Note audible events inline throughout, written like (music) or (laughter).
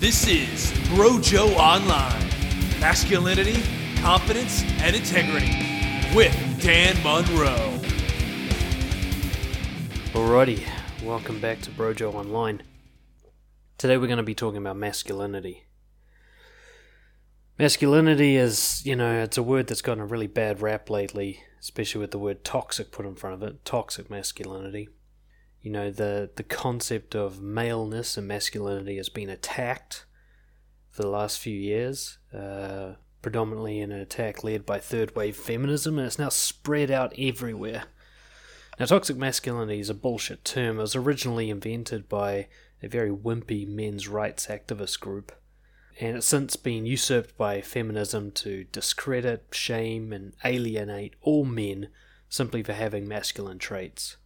This is Brojo Online Masculinity, Confidence, and Integrity with Dan Monroe. Alrighty, welcome back to Brojo Online. Today we're going to be talking about masculinity. Masculinity is, you know, it's a word that's gotten a really bad rap lately, especially with the word toxic put in front of it. Toxic masculinity. You know, the, the concept of maleness and masculinity has been attacked for the last few years, uh, predominantly in an attack led by third wave feminism, and it's now spread out everywhere. Now, toxic masculinity is a bullshit term. It was originally invented by a very wimpy men's rights activist group, and it's since been usurped by feminism to discredit, shame, and alienate all men simply for having masculine traits.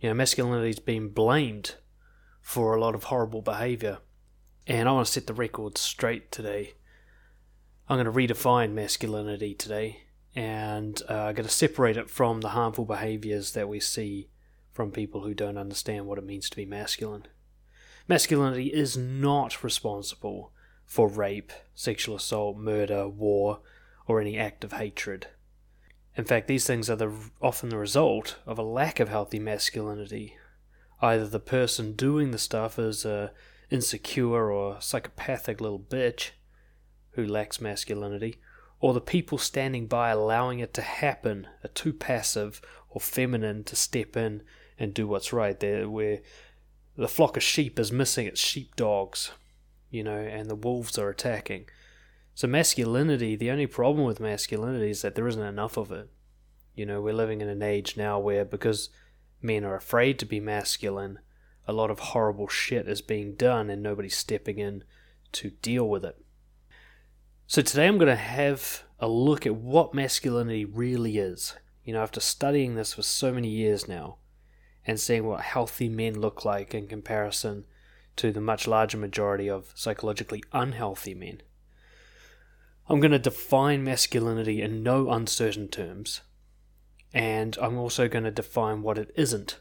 You know, masculinity's been blamed for a lot of horrible behaviour, and I want to set the record straight today. I'm going to redefine masculinity today, and uh, I'm going to separate it from the harmful behaviours that we see from people who don't understand what it means to be masculine. Masculinity is not responsible for rape, sexual assault, murder, war, or any act of hatred. In fact, these things are the, often the result of a lack of healthy masculinity. Either the person doing the stuff is a insecure or psychopathic little bitch who lacks masculinity, or the people standing by allowing it to happen are too passive or feminine to step in and do what's right. They're, where the flock of sheep is missing its sheepdogs, you know, and the wolves are attacking. So, masculinity, the only problem with masculinity is that there isn't enough of it. You know, we're living in an age now where because men are afraid to be masculine, a lot of horrible shit is being done and nobody's stepping in to deal with it. So, today I'm going to have a look at what masculinity really is. You know, after studying this for so many years now and seeing what healthy men look like in comparison to the much larger majority of psychologically unhealthy men. I'm going to define masculinity in no uncertain terms, and I'm also going to define what it isn't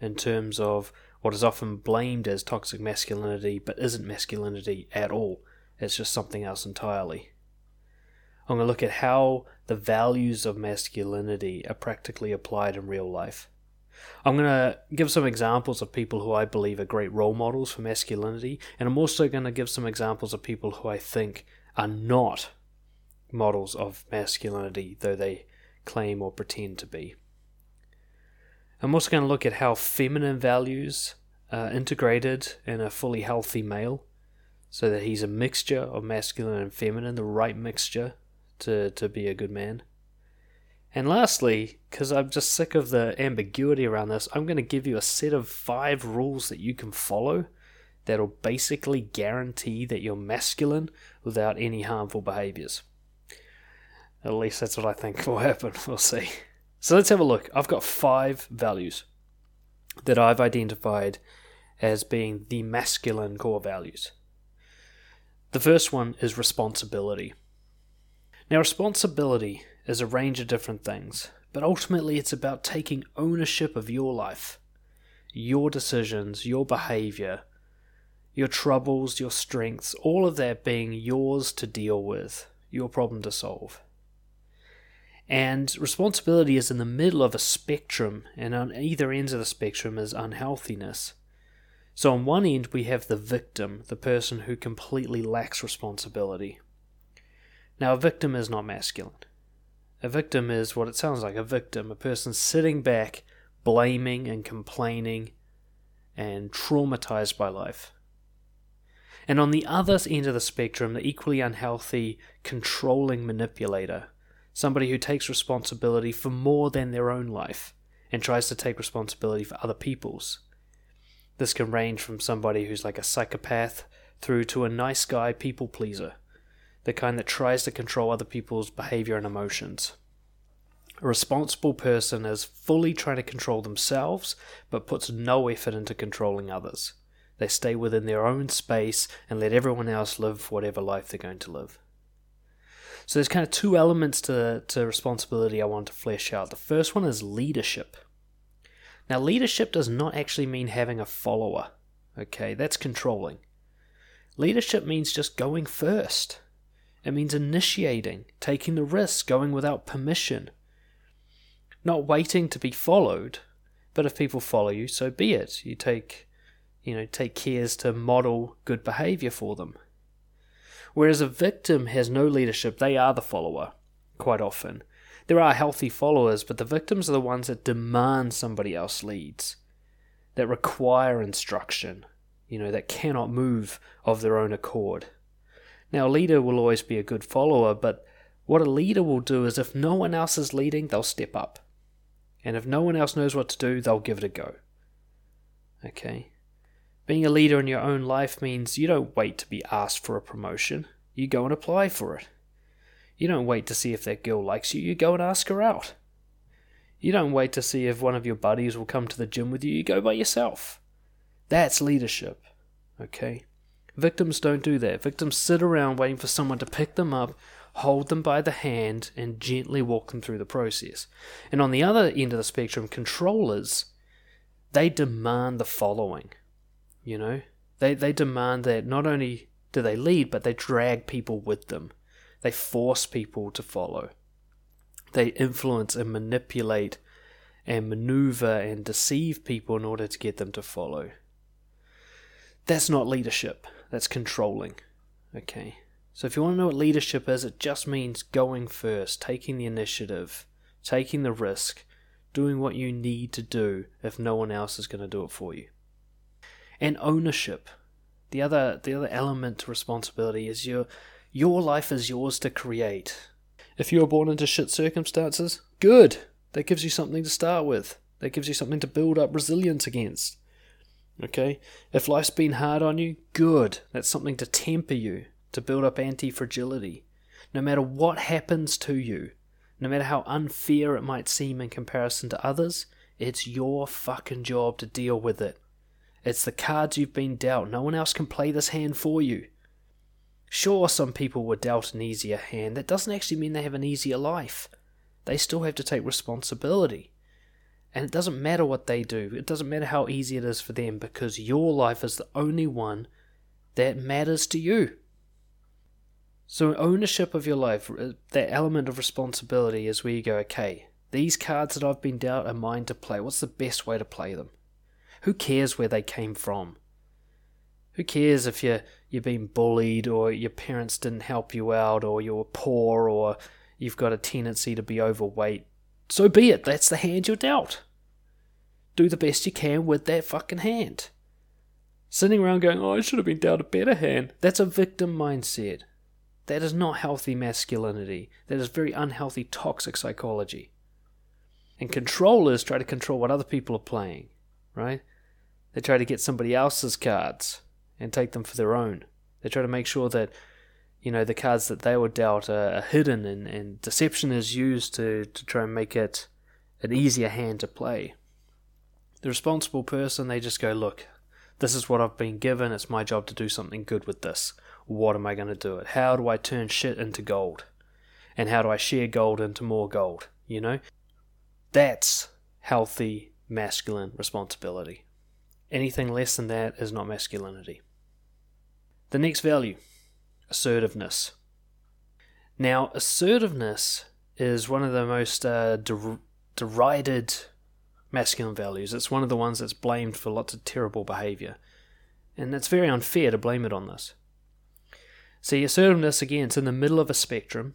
in terms of what is often blamed as toxic masculinity but isn't masculinity at all. It's just something else entirely. I'm going to look at how the values of masculinity are practically applied in real life. I'm going to give some examples of people who I believe are great role models for masculinity, and I'm also going to give some examples of people who I think are not models of masculinity, though they claim or pretend to be. I'm also going to look at how feminine values are integrated in a fully healthy male, so that he's a mixture of masculine and feminine, the right mixture to, to be a good man. And lastly, because I'm just sick of the ambiguity around this, I'm going to give you a set of five rules that you can follow that'll basically guarantee that you're masculine without any harmful behaviors. At least that's what I think will (laughs) happen. We'll see. So let's have a look. I've got five values that I've identified as being the masculine core values. The first one is responsibility. Now, responsibility is a range of different things, but ultimately it's about taking ownership of your life, your decisions, your behavior, your troubles, your strengths, all of that being yours to deal with, your problem to solve. And responsibility is in the middle of a spectrum, and on either ends of the spectrum is unhealthiness. So, on one end, we have the victim, the person who completely lacks responsibility. Now, a victim is not masculine. A victim is what it sounds like a victim, a person sitting back, blaming and complaining and traumatized by life. And on the other end of the spectrum, the equally unhealthy, controlling manipulator, somebody who takes responsibility for more than their own life and tries to take responsibility for other people's. This can range from somebody who's like a psychopath through to a nice guy people pleaser, the kind that tries to control other people's behavior and emotions. A responsible person is fully trying to control themselves but puts no effort into controlling others. They stay within their own space and let everyone else live whatever life they're going to live. So there's kind of two elements to, to responsibility I want to flesh out. The first one is leadership. Now, leadership does not actually mean having a follower. Okay, that's controlling. Leadership means just going first. It means initiating, taking the risk, going without permission. Not waiting to be followed, but if people follow you, so be it. You take you know, take cares to model good behavior for them. Whereas a victim has no leadership, they are the follower, quite often. There are healthy followers, but the victims are the ones that demand somebody else leads, that require instruction, you know, that cannot move of their own accord. Now, a leader will always be a good follower, but what a leader will do is if no one else is leading, they'll step up. And if no one else knows what to do, they'll give it a go. Okay? Being a leader in your own life means you don't wait to be asked for a promotion, you go and apply for it. You don't wait to see if that girl likes you, you go and ask her out. You don't wait to see if one of your buddies will come to the gym with you, you go by yourself. That's leadership. Okay? Victims don't do that. Victims sit around waiting for someone to pick them up, hold them by the hand, and gently walk them through the process. And on the other end of the spectrum, controllers, they demand the following. You know? They, they demand that not only do they lead, but they drag people with them. They force people to follow. They influence and manipulate and maneuver and deceive people in order to get them to follow. That's not leadership, that's controlling. Okay? So if you want to know what leadership is, it just means going first, taking the initiative, taking the risk, doing what you need to do if no one else is going to do it for you. And ownership. The other the other element to responsibility is your your life is yours to create. If you were born into shit circumstances, good. That gives you something to start with. That gives you something to build up resilience against. Okay? If life's been hard on you, good. That's something to temper you, to build up anti fragility. No matter what happens to you, no matter how unfair it might seem in comparison to others, it's your fucking job to deal with it. It's the cards you've been dealt. No one else can play this hand for you. Sure, some people were dealt an easier hand. That doesn't actually mean they have an easier life. They still have to take responsibility. And it doesn't matter what they do, it doesn't matter how easy it is for them because your life is the only one that matters to you. So, ownership of your life, that element of responsibility is where you go, okay, these cards that I've been dealt are mine to play. What's the best way to play them? Who cares where they came from? Who cares if you're, you're being bullied or your parents didn't help you out or you're poor or you've got a tendency to be overweight? So be it. That's the hand you're dealt. Do the best you can with that fucking hand. Sitting around going, oh, I should have been dealt a better hand. That's a victim mindset. That is not healthy masculinity. That is very unhealthy, toxic psychology. And controllers try to control what other people are playing, right? They try to get somebody else's cards and take them for their own. They try to make sure that you know the cards that they were dealt are, are hidden and, and deception is used to, to try and make it an easier hand to play. The responsible person, they just go, look, this is what I've been given, it's my job to do something good with this. What am I going to do it? How do I turn shit into gold? And how do I share gold into more gold? You know? That's healthy masculine responsibility. Anything less than that is not masculinity. The next value assertiveness. Now, assertiveness is one of the most uh, der- derided masculine values. It's one of the ones that's blamed for lots of terrible behavior. And it's very unfair to blame it on this. See, assertiveness, again, it's in the middle of a spectrum.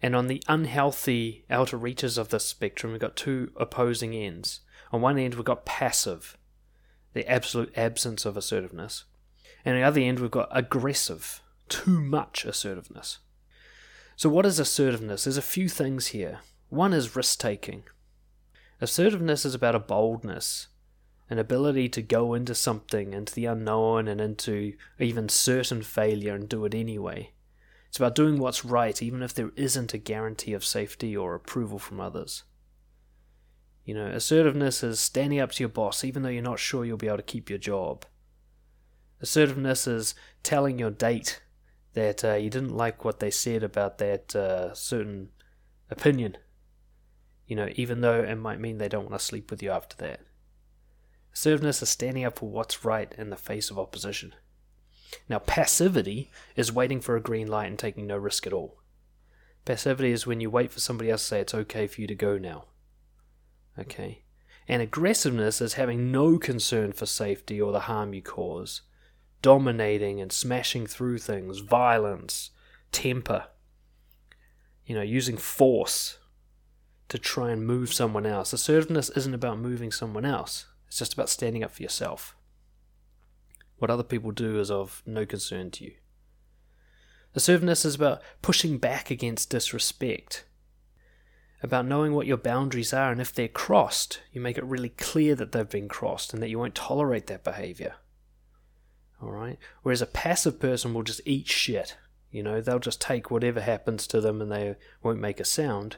And on the unhealthy outer reaches of the spectrum, we've got two opposing ends. On one end, we've got passive, the absolute absence of assertiveness. And on the other end, we've got aggressive, too much assertiveness. So, what is assertiveness? There's a few things here. One is risk taking. Assertiveness is about a boldness, an ability to go into something, into the unknown, and into even certain failure and do it anyway. It's about doing what's right, even if there isn't a guarantee of safety or approval from others. You know, assertiveness is standing up to your boss, even though you're not sure you'll be able to keep your job. Assertiveness is telling your date that uh, you didn't like what they said about that uh, certain opinion. You know, even though it might mean they don't want to sleep with you after that. Assertiveness is standing up for what's right in the face of opposition. Now, passivity is waiting for a green light and taking no risk at all. Passivity is when you wait for somebody else to say it's okay for you to go now. Okay? And aggressiveness is having no concern for safety or the harm you cause, dominating and smashing through things, violence, temper, you know, using force to try and move someone else. Assertiveness isn't about moving someone else, it's just about standing up for yourself. What other people do is of no concern to you. Assertiveness is about pushing back against disrespect, about knowing what your boundaries are, and if they're crossed, you make it really clear that they've been crossed and that you won't tolerate that behavior. Alright? Whereas a passive person will just eat shit. You know, they'll just take whatever happens to them and they won't make a sound.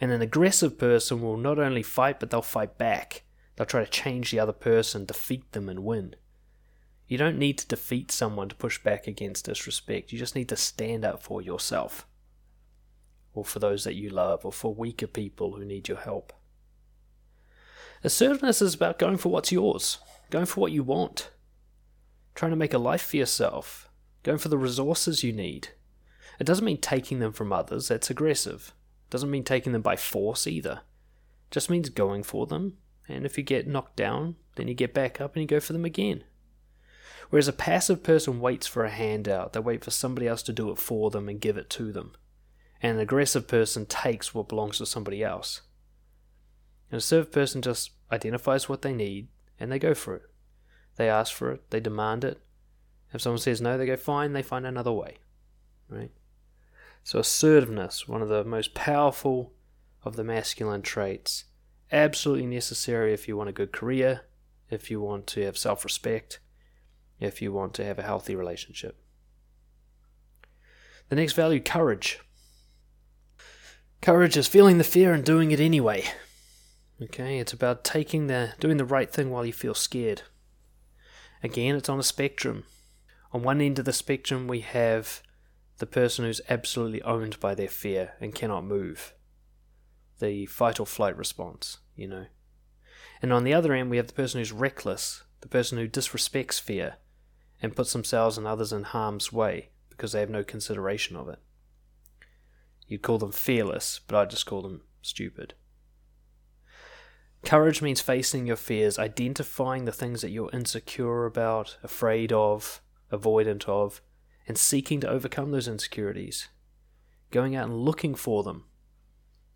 And an aggressive person will not only fight, but they'll fight back. They'll try to change the other person, defeat them, and win. You don't need to defeat someone to push back against disrespect. You just need to stand up for yourself, or for those that you love, or for weaker people who need your help. Assertiveness is about going for what's yours, going for what you want, trying to make a life for yourself, going for the resources you need. It doesn't mean taking them from others, that's aggressive. It doesn't mean taking them by force either. It just means going for them, and if you get knocked down, then you get back up and you go for them again. Whereas a passive person waits for a handout, they wait for somebody else to do it for them and give it to them. And an aggressive person takes what belongs to somebody else. An assertive person just identifies what they need and they go for it. They ask for it, they demand it. If someone says no, they go fine, they find another way. Right? So assertiveness, one of the most powerful of the masculine traits, absolutely necessary if you want a good career, if you want to have self-respect, if you want to have a healthy relationship. The next value, courage. Courage is feeling the fear and doing it anyway. Okay, it's about taking the doing the right thing while you feel scared. Again, it's on a spectrum. On one end of the spectrum, we have the person who's absolutely owned by their fear and cannot move. The fight or flight response, you know. And on the other end, we have the person who's reckless, the person who disrespects fear and puts themselves and others in harm's way because they have no consideration of it. You'd call them fearless, but I'd just call them stupid. Courage means facing your fears, identifying the things that you're insecure about, afraid of, avoidant of, and seeking to overcome those insecurities. Going out and looking for them.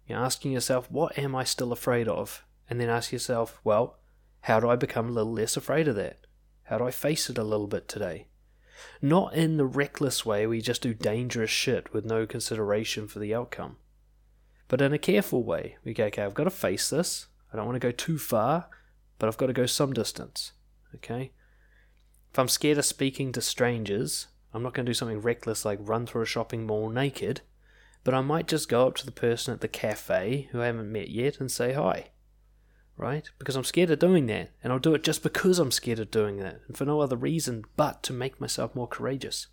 You're asking yourself, what am I still afraid of? And then ask yourself, well, how do I become a little less afraid of that? How do I face it a little bit today? Not in the reckless way you just do dangerous shit with no consideration for the outcome, but in a careful way. We go, okay, I've got to face this. I don't want to go too far, but I've got to go some distance. Okay? If I'm scared of speaking to strangers, I'm not going to do something reckless like run through a shopping mall naked, but I might just go up to the person at the cafe who I haven't met yet and say hi right? Because I'm scared of doing that, and I'll do it just because I'm scared of doing that, and for no other reason but to make myself more courageous.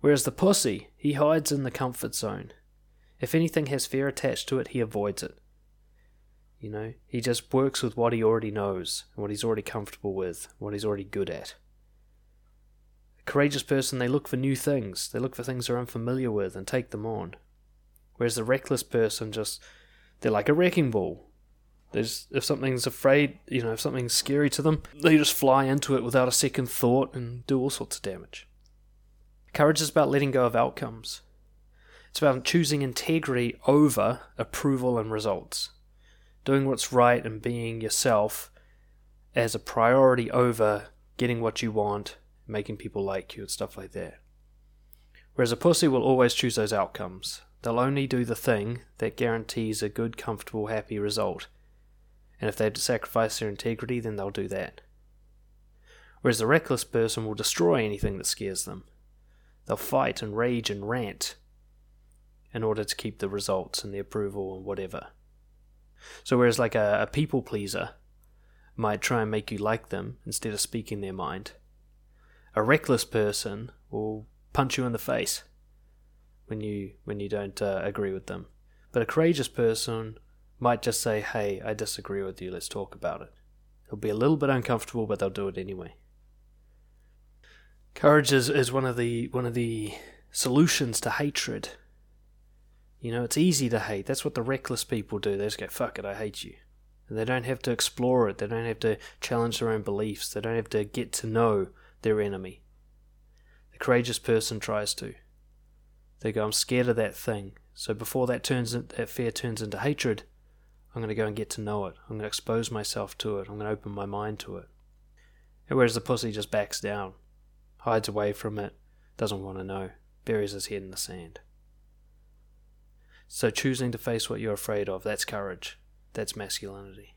Whereas the pussy, he hides in the comfort zone. If anything has fear attached to it, he avoids it. You know, he just works with what he already knows, and what he's already comfortable with, what he's already good at. A courageous person, they look for new things, they look for things they're unfamiliar with and take them on. Whereas the reckless person just, they're like a wrecking ball. If something's afraid, you know, if something's scary to them, they just fly into it without a second thought and do all sorts of damage. Courage is about letting go of outcomes. It's about choosing integrity over approval and results. Doing what's right and being yourself as a priority over getting what you want, making people like you, and stuff like that. Whereas a pussy will always choose those outcomes. They'll only do the thing that guarantees a good, comfortable, happy result and if they have to sacrifice their integrity, then they'll do that. Whereas the reckless person will destroy anything that scares them. They'll fight and rage and rant in order to keep the results and the approval and whatever. So, whereas like a, a people pleaser might try and make you like them instead of speaking their mind, a reckless person will punch you in the face when you when you don't uh, agree with them. But a courageous person might just say, hey, I disagree with you, let's talk about it. It'll be a little bit uncomfortable, but they'll do it anyway. Courage is, is one of the one of the solutions to hatred. You know, it's easy to hate. That's what the reckless people do. They just go, fuck it, I hate you. And they don't have to explore it. They don't have to challenge their own beliefs. They don't have to get to know their enemy. The courageous person tries to. They go, I'm scared of that thing. So before that turns that fear turns into hatred, I'm going to go and get to know it. I'm going to expose myself to it. I'm going to open my mind to it. Whereas the pussy just backs down, hides away from it, doesn't want to know, buries his head in the sand. So choosing to face what you're afraid of, that's courage. That's masculinity.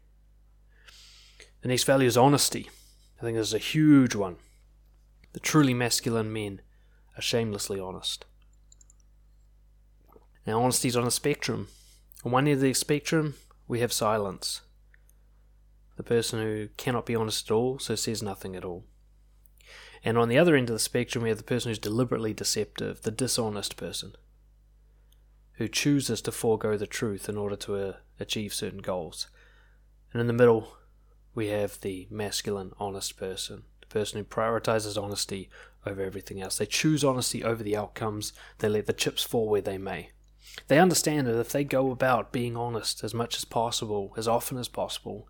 The next value is honesty. I think this is a huge one. The truly masculine men are shamelessly honest. Now, honesty is on a spectrum. On one end of the spectrum, we have silence. The person who cannot be honest at all, so says nothing at all. And on the other end of the spectrum, we have the person who's deliberately deceptive, the dishonest person who chooses to forego the truth in order to uh, achieve certain goals. And in the middle, we have the masculine, honest person, the person who prioritizes honesty over everything else. They choose honesty over the outcomes, they let the chips fall where they may. They understand that if they go about being honest as much as possible, as often as possible,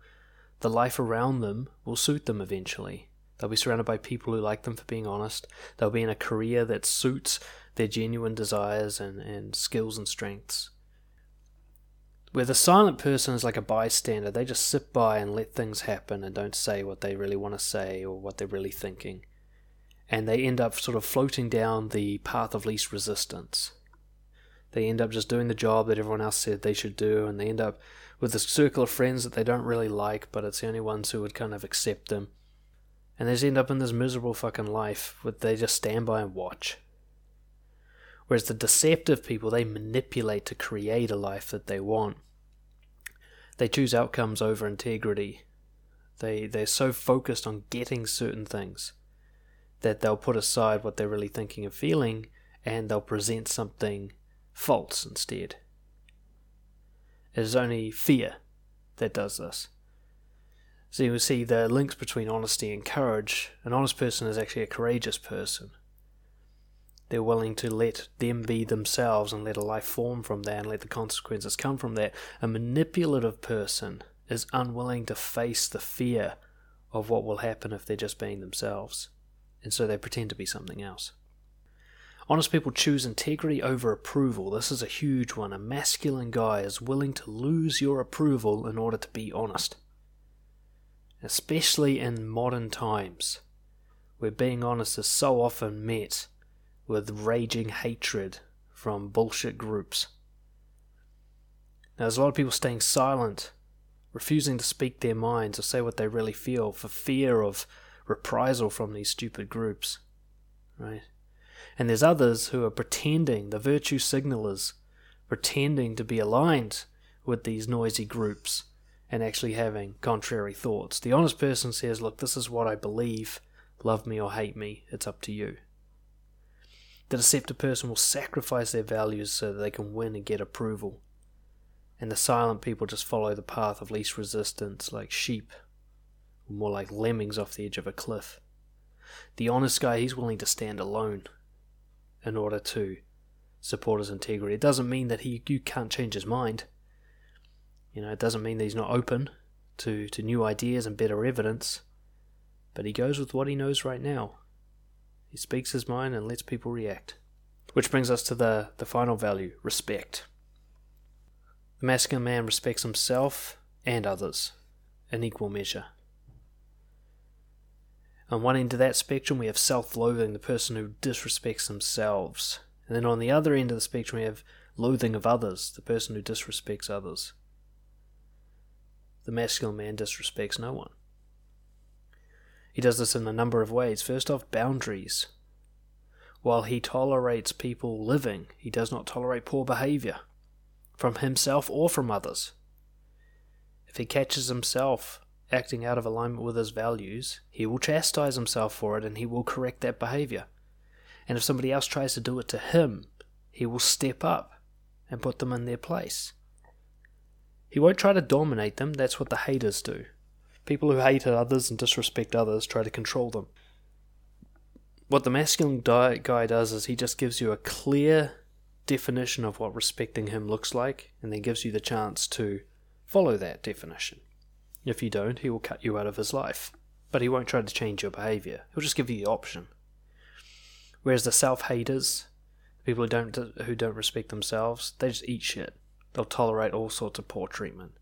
the life around them will suit them eventually. They'll be surrounded by people who like them for being honest. They'll be in a career that suits their genuine desires and, and skills and strengths. Where the silent person is like a bystander, they just sit by and let things happen and don't say what they really want to say or what they're really thinking. And they end up sort of floating down the path of least resistance. They end up just doing the job that everyone else said they should do, and they end up with a circle of friends that they don't really like, but it's the only ones who would kind of accept them. And they just end up in this miserable fucking life where they just stand by and watch. Whereas the deceptive people, they manipulate to create a life that they want. They choose outcomes over integrity. They, they're so focused on getting certain things that they'll put aside what they're really thinking and feeling and they'll present something false instead. It is only fear that does this. So you will see the links between honesty and courage. An honest person is actually a courageous person. They're willing to let them be themselves and let a life form from that and let the consequences come from that. A manipulative person is unwilling to face the fear of what will happen if they're just being themselves. And so they pretend to be something else. Honest people choose integrity over approval. This is a huge one. A masculine guy is willing to lose your approval in order to be honest. Especially in modern times, where being honest is so often met with raging hatred from bullshit groups. Now, there's a lot of people staying silent, refusing to speak their minds or say what they really feel for fear of reprisal from these stupid groups. Right? And there's others who are pretending, the virtue signalers, pretending to be aligned with these noisy groups and actually having contrary thoughts. The honest person says, Look, this is what I believe. Love me or hate me, it's up to you. The deceptive person will sacrifice their values so that they can win and get approval. And the silent people just follow the path of least resistance, like sheep, or more like lemmings off the edge of a cliff. The honest guy, he's willing to stand alone in order to support his integrity. It doesn't mean that he you can't change his mind. You know, it doesn't mean that he's not open to, to new ideas and better evidence. But he goes with what he knows right now. He speaks his mind and lets people react. Which brings us to the, the final value respect. The masculine man respects himself and others in equal measure. On one end of that spectrum, we have self loathing, the person who disrespects themselves. And then on the other end of the spectrum, we have loathing of others, the person who disrespects others. The masculine man disrespects no one. He does this in a number of ways. First off, boundaries. While he tolerates people living, he does not tolerate poor behavior from himself or from others. If he catches himself acting out of alignment with his values, he will chastise himself for it and he will correct that behavior. And if somebody else tries to do it to him, he will step up and put them in their place. He won't try to dominate them, that's what the haters do. People who hate others and disrespect others try to control them. what the masculine diet guy does is he just gives you a clear definition of what respecting him looks like and then gives you the chance to follow that definition. If you don't, he will cut you out of his life. But he won't try to change your behavior. He'll just give you the option. Whereas the self-haters, people who don't who don't respect themselves, they just eat shit. They'll tolerate all sorts of poor treatment.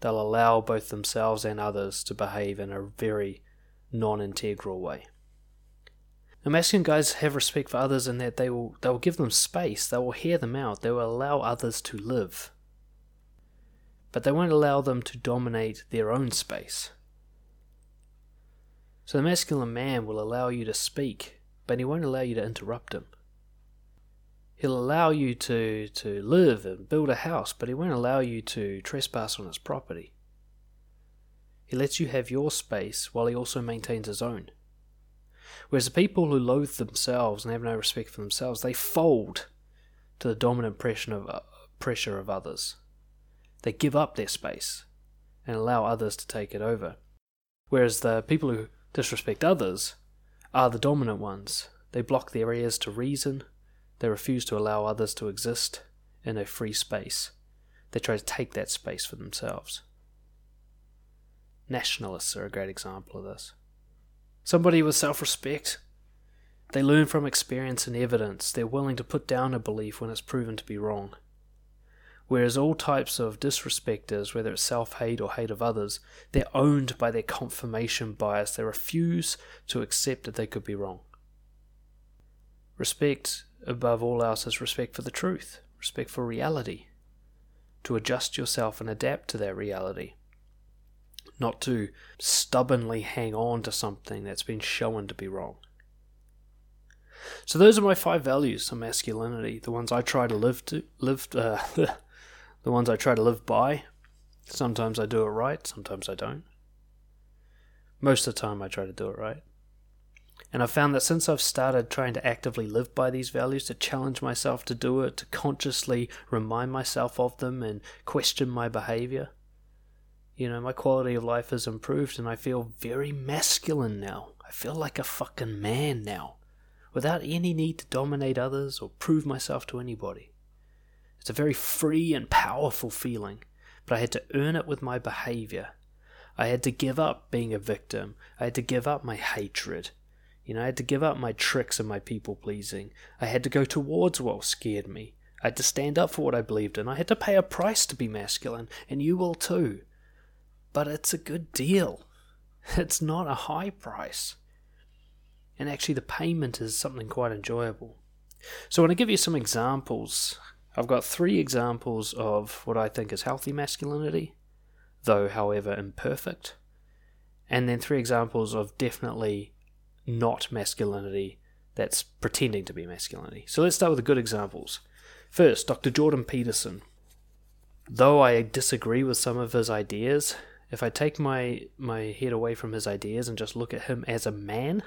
They'll allow both themselves and others to behave in a very non-integral way. The masculine guys have respect for others in that they will they will give them space, they will hear them out, they will allow others to live. But they won't allow them to dominate their own space. So the masculine man will allow you to speak, but he won't allow you to interrupt him. He'll allow you to, to live and build a house, but he won't allow you to trespass on his property. He lets you have your space while he also maintains his own. Whereas the people who loathe themselves and have no respect for themselves, they fold to the dominant pressure of, uh, pressure of others. They give up their space and allow others to take it over. Whereas the people who disrespect others are the dominant ones. They block their ears to reason, they refuse to allow others to exist in a free space. They try to take that space for themselves. Nationalists are a great example of this. Somebody with self respect. They learn from experience and evidence. They're willing to put down a belief when it's proven to be wrong. Whereas all types of disrespecters, whether it's self hate or hate of others, they're owned by their confirmation bias. They refuse to accept that they could be wrong. Respect, above all else, is respect for the truth, respect for reality. To adjust yourself and adapt to that reality not to stubbornly hang on to something that's been shown to be wrong. So those are my five values of masculinity, the ones I try to live to live uh, (laughs) the ones I try to live by. Sometimes I do it right, sometimes I don't. Most of the time I try to do it right. And I've found that since I've started trying to actively live by these values, to challenge myself to do it, to consciously remind myself of them and question my behavior, you know, my quality of life has improved and I feel very masculine now. I feel like a fucking man now, without any need to dominate others or prove myself to anybody. It's a very free and powerful feeling, but I had to earn it with my behavior. I had to give up being a victim. I had to give up my hatred. You know, I had to give up my tricks and my people pleasing. I had to go towards what scared me. I had to stand up for what I believed in. I had to pay a price to be masculine, and you will too but it's a good deal. (laughs) It's not a high price. And actually, the payment is something quite enjoyable. So, when I want to give you some examples. I've got three examples of what I think is healthy masculinity, though, however, imperfect. And then three examples of definitely not masculinity that's pretending to be masculinity. So, let's start with the good examples. First, Dr. Jordan Peterson. Though I disagree with some of his ideas, if I take my my head away from his ideas and just look at him as a man,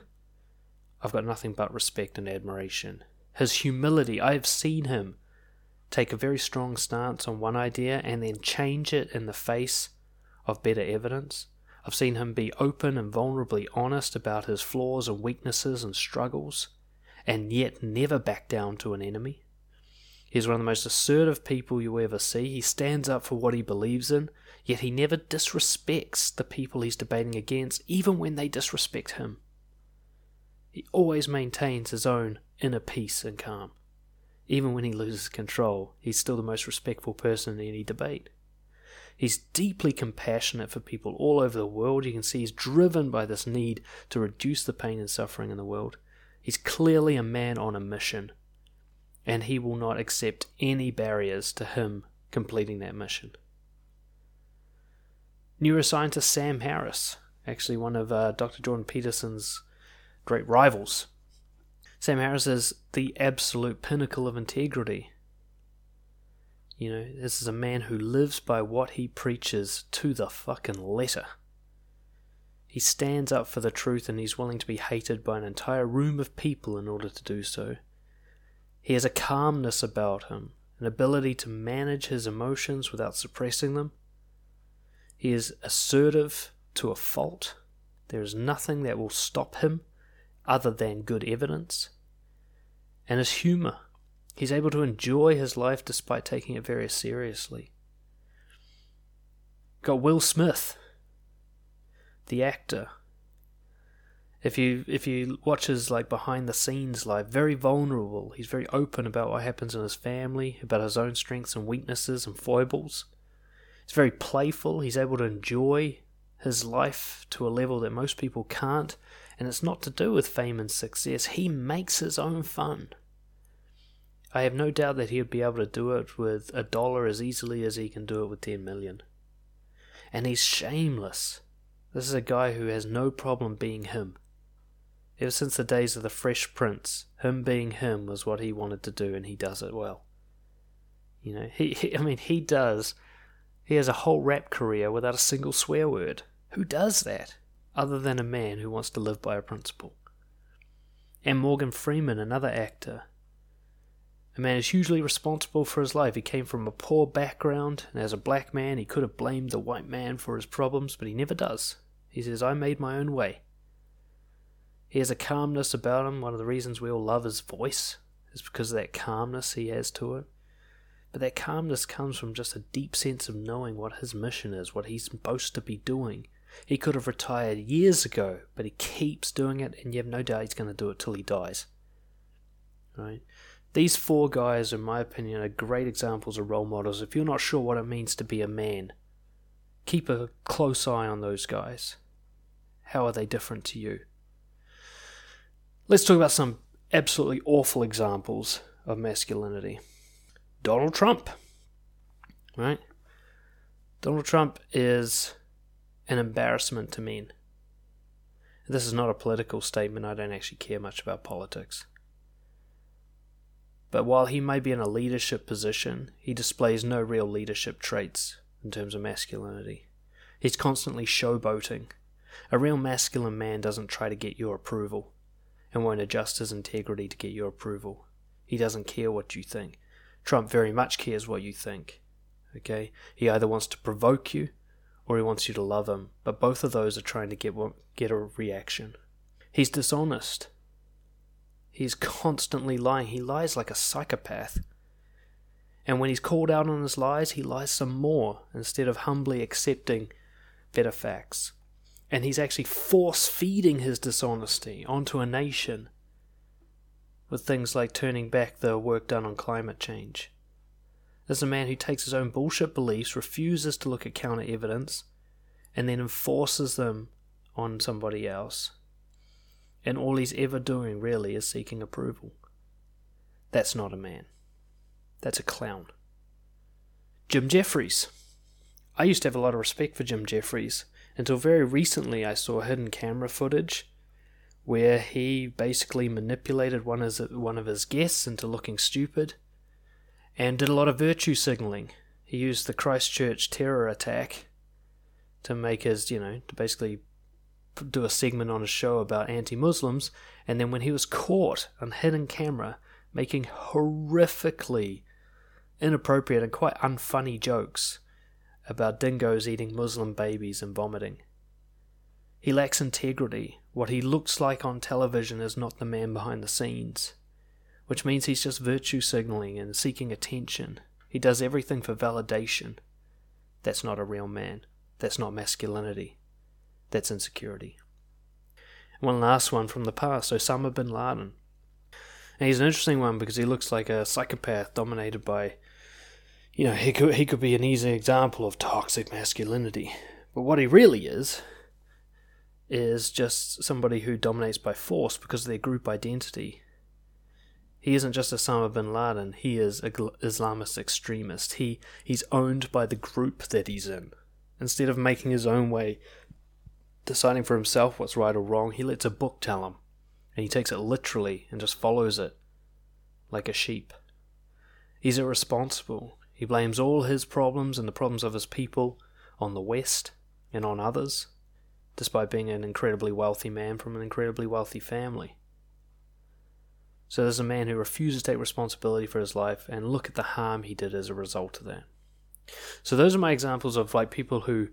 I've got nothing but respect and admiration. His humility, I have seen him take a very strong stance on one idea and then change it in the face of better evidence. I've seen him be open and vulnerably honest about his flaws and weaknesses and struggles, and yet never back down to an enemy. He's one of the most assertive people you ever see. He stands up for what he believes in, yet he never disrespects the people he's debating against, even when they disrespect him. He always maintains his own inner peace and calm. Even when he loses control, he's still the most respectful person in any debate. He's deeply compassionate for people all over the world. You can see he's driven by this need to reduce the pain and suffering in the world. He's clearly a man on a mission and he will not accept any barriers to him completing that mission. Neuroscientist Sam Harris, actually one of uh, Dr. Jordan Peterson's great rivals. Sam Harris is the absolute pinnacle of integrity. You know, this is a man who lives by what he preaches to the fucking letter. He stands up for the truth and he's willing to be hated by an entire room of people in order to do so. He has a calmness about him, an ability to manage his emotions without suppressing them. He is assertive to a fault. There is nothing that will stop him other than good evidence. And his humour. He's able to enjoy his life despite taking it very seriously. Got Will Smith, the actor. If you if you watch his like behind the scenes life, very vulnerable. He's very open about what happens in his family, about his own strengths and weaknesses and foibles. He's very playful. He's able to enjoy his life to a level that most people can't, and it's not to do with fame and success. He makes his own fun. I have no doubt that he would be able to do it with a dollar as easily as he can do it with 10 million. And he's shameless. This is a guy who has no problem being him. Ever since the days of the Fresh Prince, him being him was what he wanted to do, and he does it well. You know, he, he I mean, he does. He has a whole rap career without a single swear word. Who does that? Other than a man who wants to live by a principle. And Morgan Freeman, another actor, a man is hugely responsible for his life. He came from a poor background, and as a black man, he could have blamed the white man for his problems, but he never does. He says, I made my own way. He has a calmness about him. One of the reasons we all love his voice is because of that calmness he has to it. But that calmness comes from just a deep sense of knowing what his mission is, what he's supposed to be doing. He could have retired years ago, but he keeps doing it, and you have no doubt he's going to do it till he dies. Right? These four guys, in my opinion, are great examples of role models. If you're not sure what it means to be a man, keep a close eye on those guys. How are they different to you? Let's talk about some absolutely awful examples of masculinity. Donald Trump. Right? Donald Trump is an embarrassment to men. This is not a political statement. I don't actually care much about politics. But while he may be in a leadership position, he displays no real leadership traits in terms of masculinity. He's constantly showboating. A real masculine man doesn't try to get your approval and won't adjust his integrity to get your approval. He doesn't care what you think. Trump very much cares what you think. Okay? He either wants to provoke you or he wants you to love him, but both of those are trying to get get a reaction. He's dishonest. He's (laughs) constantly lying. He lies like a psychopath. And when he's called out on his lies, he lies some more instead of humbly accepting better facts. And he's actually force feeding his dishonesty onto a nation with things like turning back the work done on climate change. There's a man who takes his own bullshit beliefs, refuses to look at counter evidence, and then enforces them on somebody else and all he's ever doing really is seeking approval. That's not a man. That's a clown. Jim Jeffries. I used to have a lot of respect for Jim Jeffries until very recently I saw hidden camera footage where he basically manipulated one of his guests into looking stupid and did a lot of virtue signaling. He used the Christchurch terror attack to make his, you know, to basically do a segment on a show about anti-Muslims, and then when he was caught on hidden camera making horrifically inappropriate and quite unfunny jokes about dingoes eating Muslim babies and vomiting. He lacks integrity. What he looks like on television is not the man behind the scenes, which means he's just virtue signaling and seeking attention. He does everything for validation. That's not a real man. That's not masculinity. That's insecurity. One last one from the past Osama bin Laden. And he's an interesting one because he looks like a psychopath dominated by, you know, he could, he could be an easy example of toxic masculinity. But what he really is, is just somebody who dominates by force because of their group identity. He isn't just Osama bin Laden, he is an Islamist extremist. He, he's owned by the group that he's in. Instead of making his own way deciding for himself what's right or wrong, he lets a book tell him. And he takes it literally and just follows it like a sheep. He's irresponsible. He blames all his problems and the problems of his people on the West and on others, despite being an incredibly wealthy man from an incredibly wealthy family. So there's a man who refuses to take responsibility for his life, and look at the harm he did as a result of that. So those are my examples of like people who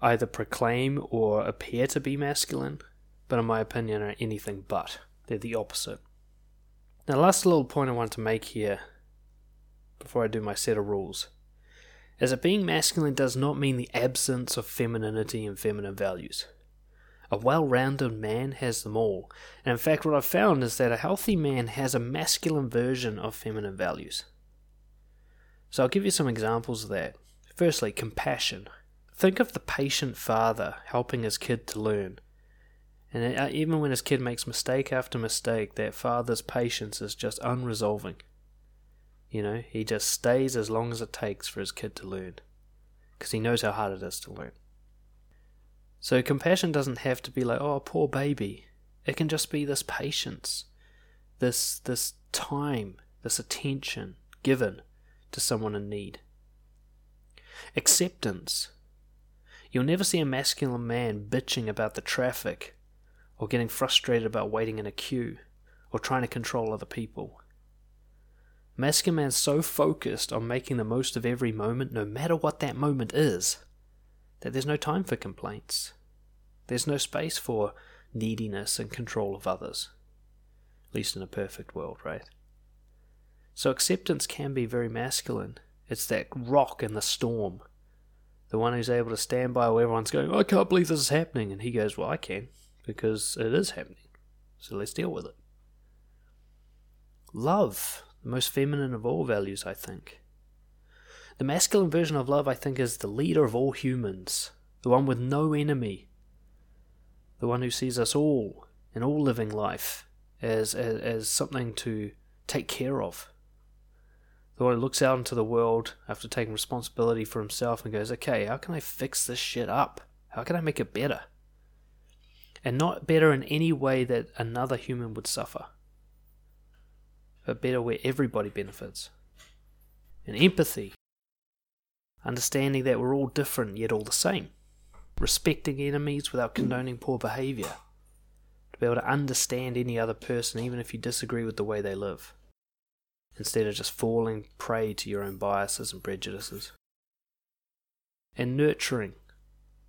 either proclaim or appear to be masculine, but in my opinion are anything but. they're the opposite. Now, last little point I want to make here before I do my set of rules is that being masculine does not mean the absence of femininity and feminine values. A well rounded man has them all, and in fact, what I've found is that a healthy man has a masculine version of feminine values. So I'll give you some examples of that. Firstly, compassion. Think of the patient father helping his kid to learn. And uh, even when his kid makes mistake after mistake, that father's patience is just unresolving. You know, he just stays as long as it takes for his kid to learn. Because he knows how hard it is to learn. So compassion doesn't have to be like, oh, poor baby. It can just be this patience, this this time, this attention given to someone in need. Acceptance. You'll never see a masculine man bitching about the traffic, or getting frustrated about waiting in a queue, or trying to control other people. Masculine man's so focused on making the most of every moment, no matter what that moment is, that there's no time for complaints. There's no space for neediness and control of others. At least in a perfect world, right? So acceptance can be very masculine. It's that rock in the storm. The one who's able to stand by while everyone's going, I can't believe this is happening. And he goes, Well, I can, because it is happening. So let's deal with it. Love, the most feminine of all values, I think. The masculine version of love, I think, is the leader of all humans, the one with no enemy, the one who sees us all in all living life as, as, as something to take care of. The one who looks out into the world after taking responsibility for himself and goes, okay, how can I fix this shit up? How can I make it better? And not better in any way that another human would suffer, but better where everybody benefits. And empathy, understanding that we're all different yet all the same, respecting enemies without condoning poor behavior, to be able to understand any other person even if you disagree with the way they live, instead of just falling prey to your own biases and prejudices. And nurturing,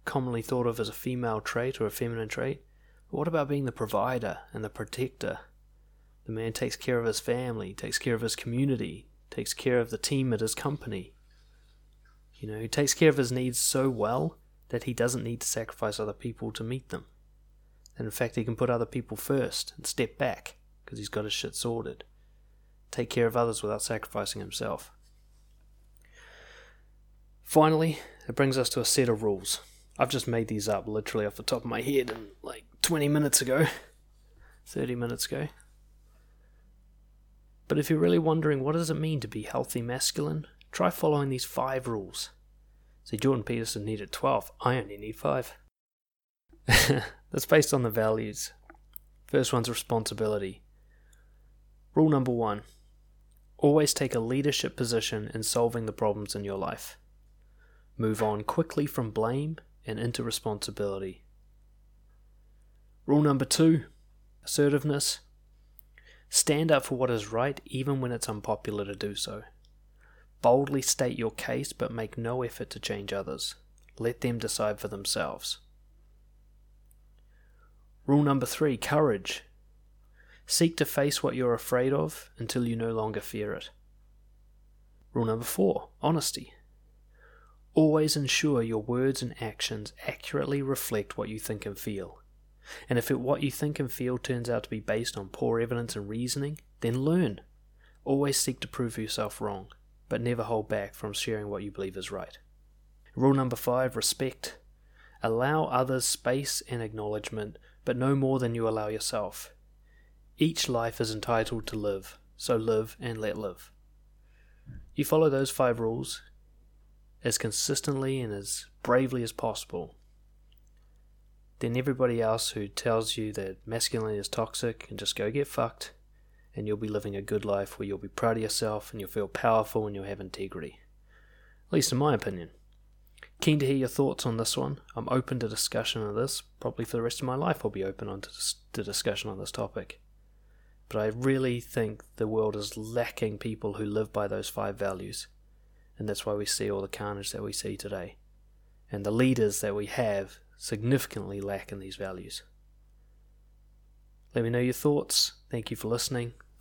commonly thought of as a female trait or a feminine trait, but what about being the provider and the protector? The man takes care of his family, takes care of his community, takes care of the team at his company. You know, he takes care of his needs so well that he doesn't need to sacrifice other people to meet them. And in fact, he can put other people first and step back because he's got his shit sorted. Take care of others without sacrificing himself. Finally, it brings us to a set of rules. I've just made these up literally off the top of my head and like 20 minutes ago, (laughs) 30 minutes ago. But if you're really wondering what does it mean to be healthy masculine, try following these five rules. See, Jordan Peterson needed 12. I only need 5. (laughs) That's based on the values. First one's responsibility. Rule number one always take a leadership position in solving the problems in your life. Move on quickly from blame and into responsibility. Rule number two assertiveness. Stand up for what is right even when it's unpopular to do so. Boldly state your case, but make no effort to change others. Let them decide for themselves. Rule number three courage. Seek to face what you're afraid of until you no longer fear it. Rule number four honesty. Always ensure your words and actions accurately reflect what you think and feel. And if it, what you think and feel turns out to be based on poor evidence and reasoning, then learn. Always seek to prove yourself wrong but never hold back from sharing what you believe is right. Rule number five respect. Allow others space and acknowledgement, but no more than you allow yourself. Each life is entitled to live, so live and let live. You follow those five rules as consistently and as bravely as possible. Then everybody else who tells you that masculinity is toxic can just go get fucked and you'll be living a good life where you'll be proud of yourself and you'll feel powerful and you'll have integrity. At least in my opinion. Keen to hear your thoughts on this one. I'm open to discussion on this. Probably for the rest of my life, I'll be open on to, to discussion on this topic. But I really think the world is lacking people who live by those five values. And that's why we see all the carnage that we see today. And the leaders that we have significantly lack in these values. Let me know your thoughts. Thank you for listening.